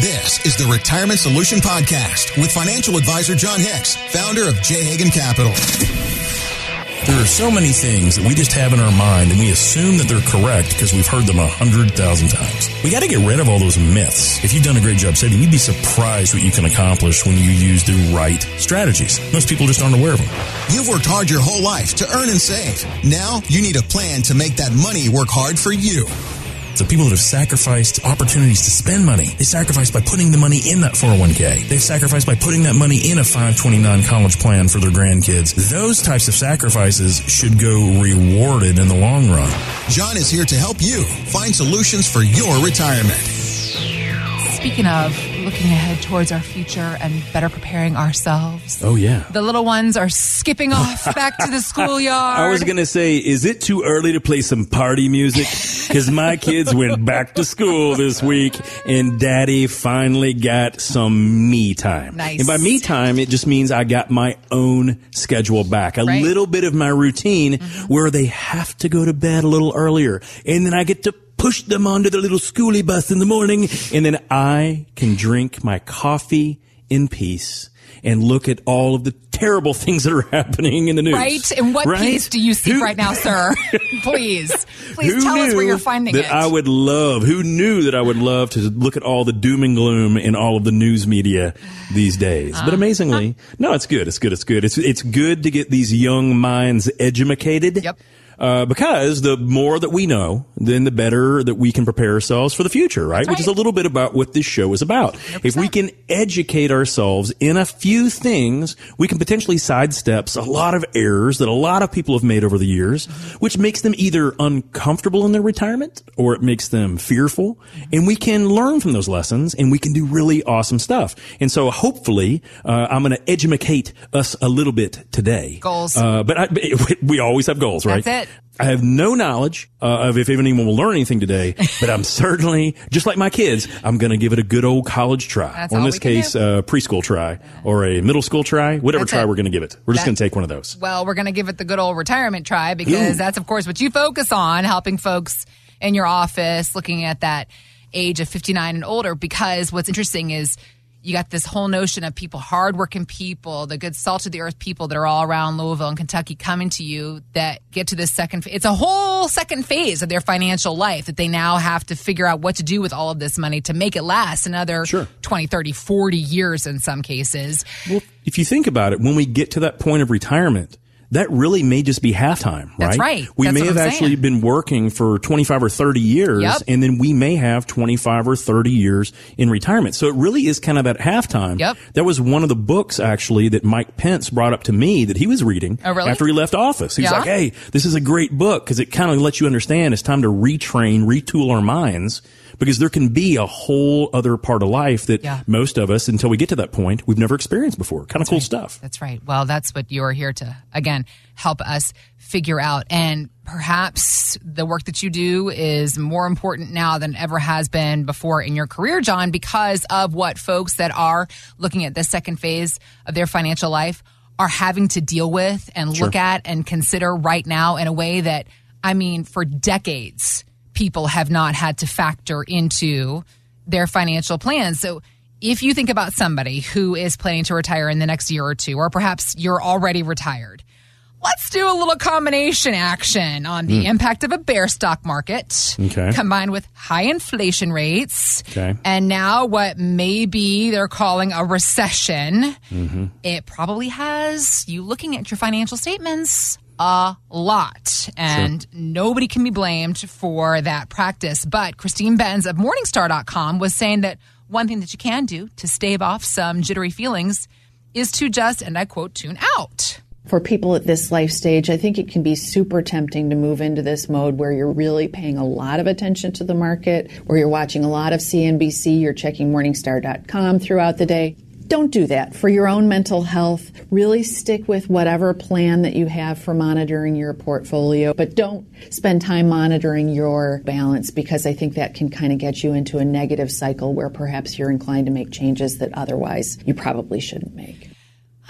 This is the Retirement Solution Podcast with financial advisor Jon Hicks, founder of J. Hagan Capital. There are so many things that we just have in our mind and we assume that they're correct because we've heard them a hundred thousand times. We got to get rid of all those myths. If you've done a great job saving, you'd be surprised what you can accomplish when you use the right strategies. Most people just aren't aware of them. You've worked hard your whole life to earn and save. Now you need a plan to make that money work hard for you. The people that have sacrificed opportunities to spend money, they sacrificed by putting the money in that 401k. They've sacrificed by putting that money in a 529 college plan for their grandkids. Those types of sacrifices should go rewarded in the long run. Jon is here to help you find solutions for your retirement. Speaking of looking ahead towards our future and better preparing ourselves. Oh, yeah. The little ones are skipping off back to the schoolyard. I was going to say, is it too early to play some party music? Because my kids went back to school this week and daddy finally got some me time. Nice. And by me time, it just means I got my own schedule back. A Right. little bit of my routine mm-hmm. where they have to go to bed a little earlier. And then I get to push them onto the little schoolie bus in the morning. And then I can drink my coffee in peace and look at all of the terrible things that are happening in the news. Right? And what Right? piece do you seek Who- right now, sir? Please. Please Who tell us where you're finding that it. I would love. Who knew that I would love to look at all the doom and gloom in all of the news media these days? Uh-huh. But amazingly, no, it's good. It's good. It's good. It's it's good to get these young minds educated. Yep. Uh, because the more that we know, then the better that we can prepare ourselves for the future, right? Which is a little bit about what this show is about. If we can educate ourselves in a few things, we can potentially sidestep a lot of errors that a lot of people have made over the years, which makes them either uncomfortable in their retirement or it makes them fearful. And we can learn from those lessons and we can do really awesome stuff. And so hopefully, uh, I'm going to educate us a little bit today. Goals. Uh, but I, we always have goals, right? That's it. I have no knowledge uh, of if anyone will learn anything today, but I'm certainly, just like my kids, I'm going to give it a good old college try. That's or in this case, do. uh, preschool try or a middle school try, whatever That's try it. we're going to give it. We're just going to take one of those. Well, we're going to give it the good old retirement try because that's, of course, what you focus on, helping folks in your office looking at that age of 59 and older. Because what's interesting is you got this whole notion of people, hardworking people, the good salt of the earth people that are all around Louisville and Kentucky coming to you that get to this second, it's a whole second phase of their financial life that they now have to figure out what to do with all of this money to make it last another Sure. 20, 30, 40 years in some cases. Well, if you think about it, when we get to that point of retirement, that really may just be halftime, right? That's right. We That's may have I'm actually saying. been working for 25 or 30 years, Yep. and then we may have 25 or 30 years in retirement. So it really is kind of at halftime. Yep. That was one of the books actually that Mike Pence brought up to me that he was reading Oh, really? after he left office. He's Yeah? like, hey, this is a great book because it kind of lets you understand it's time to retrain, retool our minds. Because there can be a whole other part of life that Yeah. most of us, until we get to that point, we've never experienced before. Kind of cool stuff. That's right. Well, that's what you're here to, again, help us figure out. And perhaps the work that you do is more important now than ever has been before in your career, Jon, because of what folks that are looking at this second phase of their financial life are having to deal with and look at and consider right now in a way that, I mean, for decades, people have not had to factor into their financial plans. So if you think about somebody who is planning to retire in the next year or two, or perhaps you're already retired, let's do a little combination action on the hmm. impact of a bear stock market Okay. combined with high inflation rates. Okay. And now what maybe they're calling a recession. Mm-hmm. It probably has you looking at your financial statements a lot. And nobody can be blamed for that practice. But Christine Benz of Morningstar.com was saying that one thing that you can do to stave off some jittery feelings is to just, and I quote, tune out. For people at this life stage, I think it can be super tempting to move into this mode where you're really paying a lot of attention to the market, where you're watching a lot of CNBC, you're checking Morningstar.com throughout the day. Don't do that. For your own mental health, really stick with whatever plan that you have for monitoring your portfolio, but don't spend time monitoring your balance because I think that can kind of get you into a negative cycle where perhaps you're inclined to make changes that otherwise you probably shouldn't make.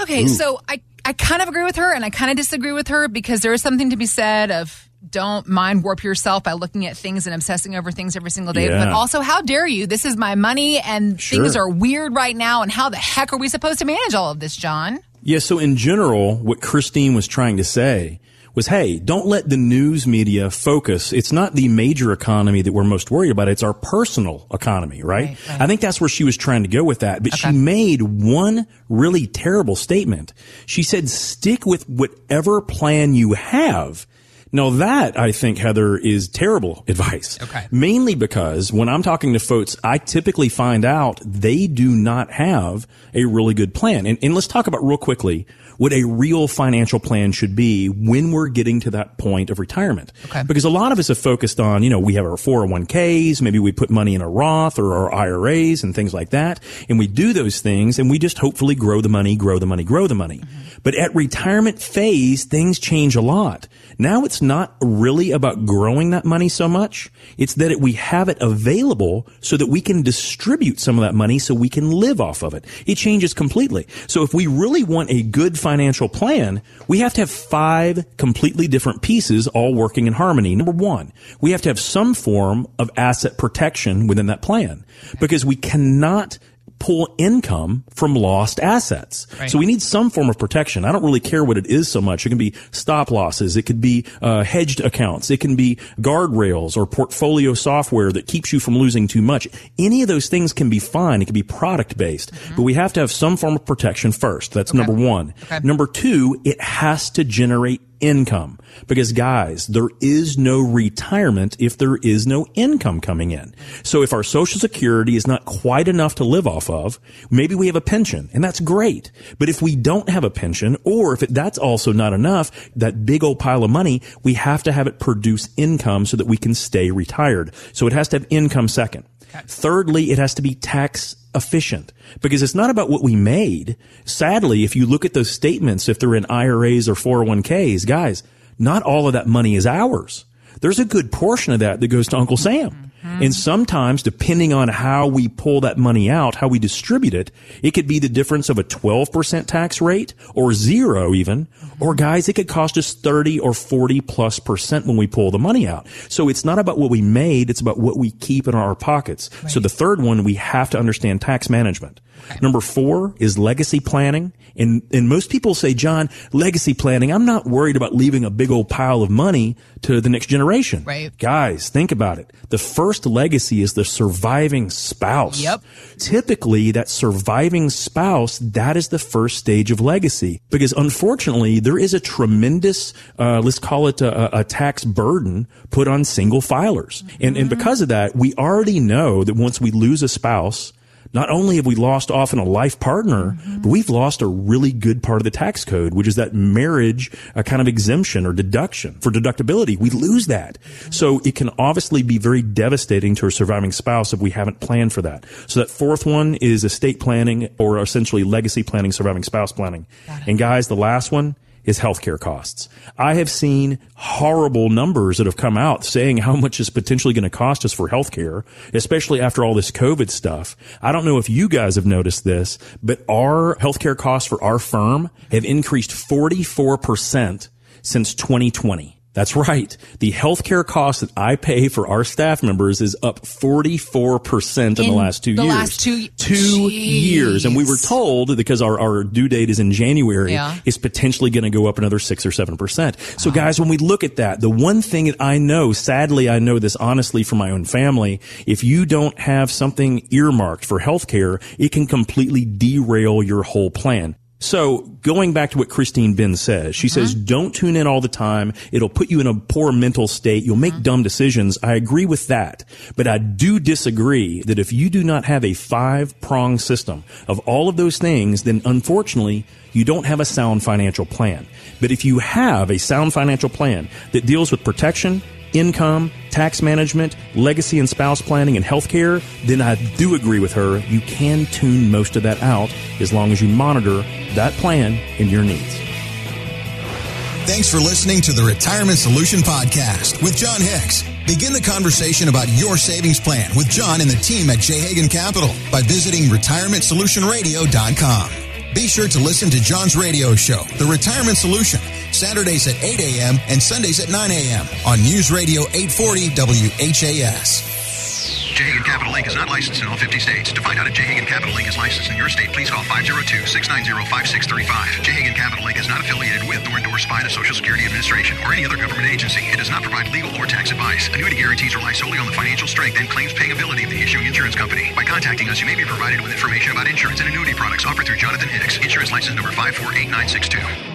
Okay, so I, I kind of agree with her and I kind of disagree with her because there is something to be said of don't mind warp yourself by looking at things and obsessing over things every single day. Yeah. But also, how dare you? This is my money and Sure. things are weird right now. And how the heck are we supposed to manage all of this, Jon? Yeah, so in general, what Christine was trying to say was, hey, don't let the news media focus. It's not the major economy that we're most worried about. It's our personal economy, right? Right, right. I think that's where she was trying to go with that. But she made one really terrible statement. She said, stick with whatever plan you have. Now that, I think, Heather, is terrible advice. Okay. Mainly because when I'm talking to folks, I typically find out they do not have a really good plan. And, and let's talk about real quickly what a real financial plan should be when we're getting to that point of retirement. Okay. Because a lot of us have focused on, you know, we have our 401ks, maybe we put money in a Roth or our IRAs and things like that. And we do those things and we just hopefully grow the money, grow the money, grow the money. Mm-hmm. But at retirement phase, things change a lot. Now it's not really about growing that money so much. It's that it, we have it available so that we can distribute some of that money so we can live off of it. It changes completely. So if we really want a good financial plan, we have to have five completely different pieces all working in harmony. Number one, we have to have some form of asset protection within that plan because we cannot pull income from lost assets. Right. So we need some form of protection. I don't really care what it is so much. It can be stop losses. It could be uh, hedged accounts. It can be guardrails or portfolio software that keeps you from losing too much. Any of those things can be fine. It can be product based, but we have to have some form of protection first. That's number one. Okay. Number two, it has to generate income because guys, there is no retirement if there is no income coming in. So if our social security is not quite enough to live off of, maybe we have a pension and that's great. But if we don't have a pension or if it, that's also not enough, that big old pile of money, we have to have it produce income so that we can stay retired. So it has to have income second. Thirdly, it has to be tax efficient because it's not about what we made. Sadly, if you look at those statements, if they're in IRAs or 401ks, guys, not all of that money is ours. There's a good portion of that that goes to Uncle Sam. Mm-hmm. And sometimes, depending on how we pull that money out, how we distribute it, it could be the difference of a 12% tax rate or zero even. Or mm-hmm. guys, it could cost us 30 or 40 plus percent when we pull the money out. So it's not about what we made. It's about what we keep in our pockets. So the third one, we have to understand tax management. Number four is legacy planning. And, and most people say, Jon, legacy planning, I'm not worried about leaving a big old pile of money to the next generation. Right. Guys, think about it. The first legacy is the surviving spouse. Yep. Typically, that surviving spouse, that is the first stage of legacy. Because unfortunately, there is a tremendous, uh, let's call it a, a tax burden put on single filers. And, and because of that, we already know that once we lose a spouse, not only have we lost often a life partner, mm-hmm. but we've lost a really good part of the tax code, which is that marriage a kind of exemption or deduction for deductibility. We lose that. So it can obviously be very devastating to a surviving spouse if we haven't planned for that. So that fourth one is estate planning or essentially legacy planning, surviving spouse planning. And guys, the last one is healthcare costs. I have seen horrible numbers that have come out saying how much is potentially going to cost us for healthcare, especially after all this COVID stuff. I don't know if you guys have noticed this, but our healthcare costs for our firm have increased 44% since 2020. That's right. The healthcare cost that I pay for our staff members is up 44% in, the last two the years. last two- Two Jeez. years. And we were told because our, our due date is in January, Yeah. is potentially going to go up another six or seven percent. So guys, when we look at that, the one thing that I know, sadly, I know this honestly from my own family, if you don't have something earmarked for healthcare, it can completely derail your whole plan. So going back to what Christine Benz says, she says, mm-hmm. don't tune in all the time. It'll put you in a poor mental state. You'll make mm-hmm. dumb decisions. I agree with that. But I do disagree that if you do not have a five prong system of all of those things, then unfortunately, you don't have a sound financial plan. But if you have a sound financial plan that deals with protection, income, tax management, legacy and spouse planning, and healthcare, then I do agree with her. You can tune most of that out as long as you monitor that plan and your needs. Thanks for listening to the Retirement Solution Podcast with Jon Hicks. Begin the conversation about your savings plan with Jon and the team at J. Hagan Capital by visiting retirementsolutionradio.com. Be sure to listen to Jon's radio show, The Retirement Solution, Saturdays at 8 a.m., and Sundays at 9 a.m. on News Radio 840 WHAS. J. Hagan Capital Inc. is not licensed in all 50 states. To find out if J. Hagan Capital Inc. is licensed in your state, please call 502-690-5635. J. Hagan Capital Inc. is not affiliated with nor endorsed by the Social Security Administration or any other government agency. It does not provide legal or tax advice. Annuity guarantees rely solely on the financial strength and claims paying ability of the issuing insurance company. By contacting us, you may be provided with information about insurance and annuity products offered through Jonathan Hicks, insurance license number 548962.